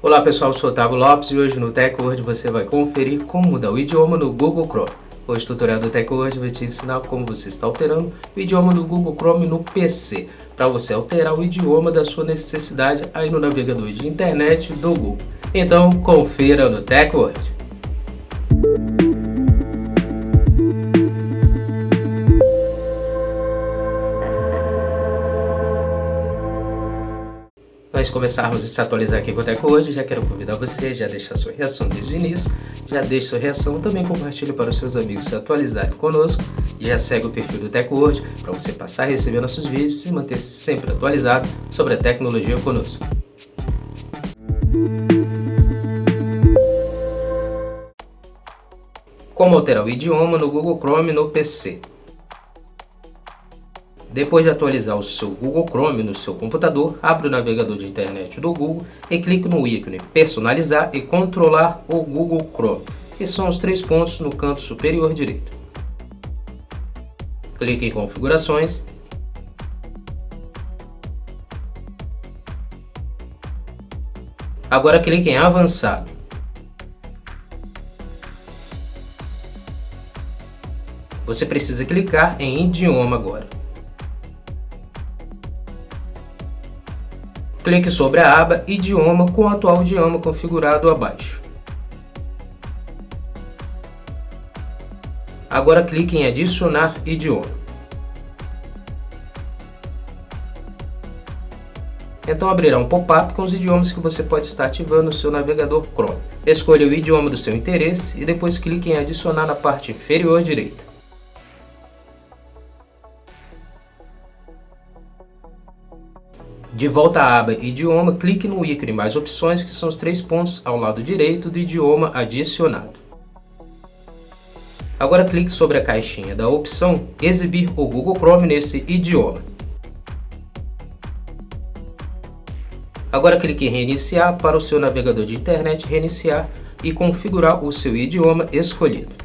Olá pessoal, eu sou Otávio Lopes e hoje no TechWord você vai conferir como mudar o idioma no Google Chrome. Hoje o tutorial do TechWord vai te ensinar como você está alterando o idioma do Google Chrome no PC, para você alterar o idioma da sua necessidade aí no navegador de internet do Google. Então confira no TechWord. De começarmos a se atualizar aqui com o Teco hoje, já quero convidar você, já deixar sua reação desde o início, já deixa sua reação, também compartilhe para os seus amigos se atualizarem conosco, já segue o perfil do Teco hoje para você passar a receber nossos vídeos e manter -se sempre atualizado sobre a tecnologia conosco. Como alterar o idioma no Google Chrome no PC? Depois de atualizar o seu Google Chrome no seu computador, abra o navegador de internet do Google e clique no ícone Personalizar e Controlar o Google Chrome, que são os três pontos no canto superior direito. Clique em Configurações Agora clique em Avançado. Você precisa clicar em Idioma agora. Clique sobre a aba Idioma com o atual idioma configurado abaixo. Agora clique em Adicionar idioma. Então abrirá um pop-up com os idiomas que você pode estar ativando no seu navegador Chrome. Escolha o idioma do seu interesse e depois clique em Adicionar na parte inferior direita. De volta à aba Idioma, clique no ícone Mais Opções, que são os três pontos ao lado direito do idioma adicionado. Agora clique sobre a caixinha da opção Exibir o Google Chrome nesse idioma. Agora clique em Reiniciar para o seu navegador de internet reiniciar e configurar o seu idioma escolhido.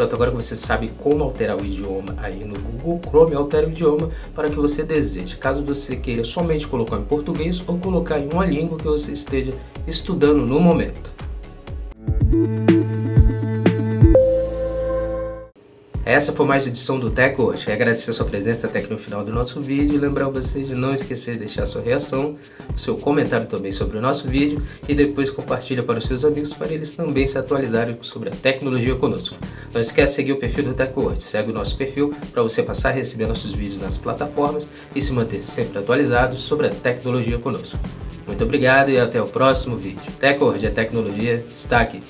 Pronto, agora que você sabe como alterar o idioma aí no Google Chrome, altere o idioma para que você deseje. Caso você queira somente colocar em português ou colocar em uma língua que você esteja estudando no momento. Essa foi mais edição do Tech hoje. Quero agradecer a sua presença até aqui no final do nosso vídeo e lembrar você de não esquecer de deixar sua reação, seu comentário também sobre o nosso vídeo e depois compartilha para os seus amigos para eles também se atualizarem sobre a tecnologia conosco. Não esquece de seguir o perfil do TechWord. Segue o nosso perfil para você passar a receber nossos vídeos nas plataformas e se manter sempre atualizado sobre a tecnologia conosco. Muito obrigado e até o próximo vídeo. TechWord, a tecnologia está aqui.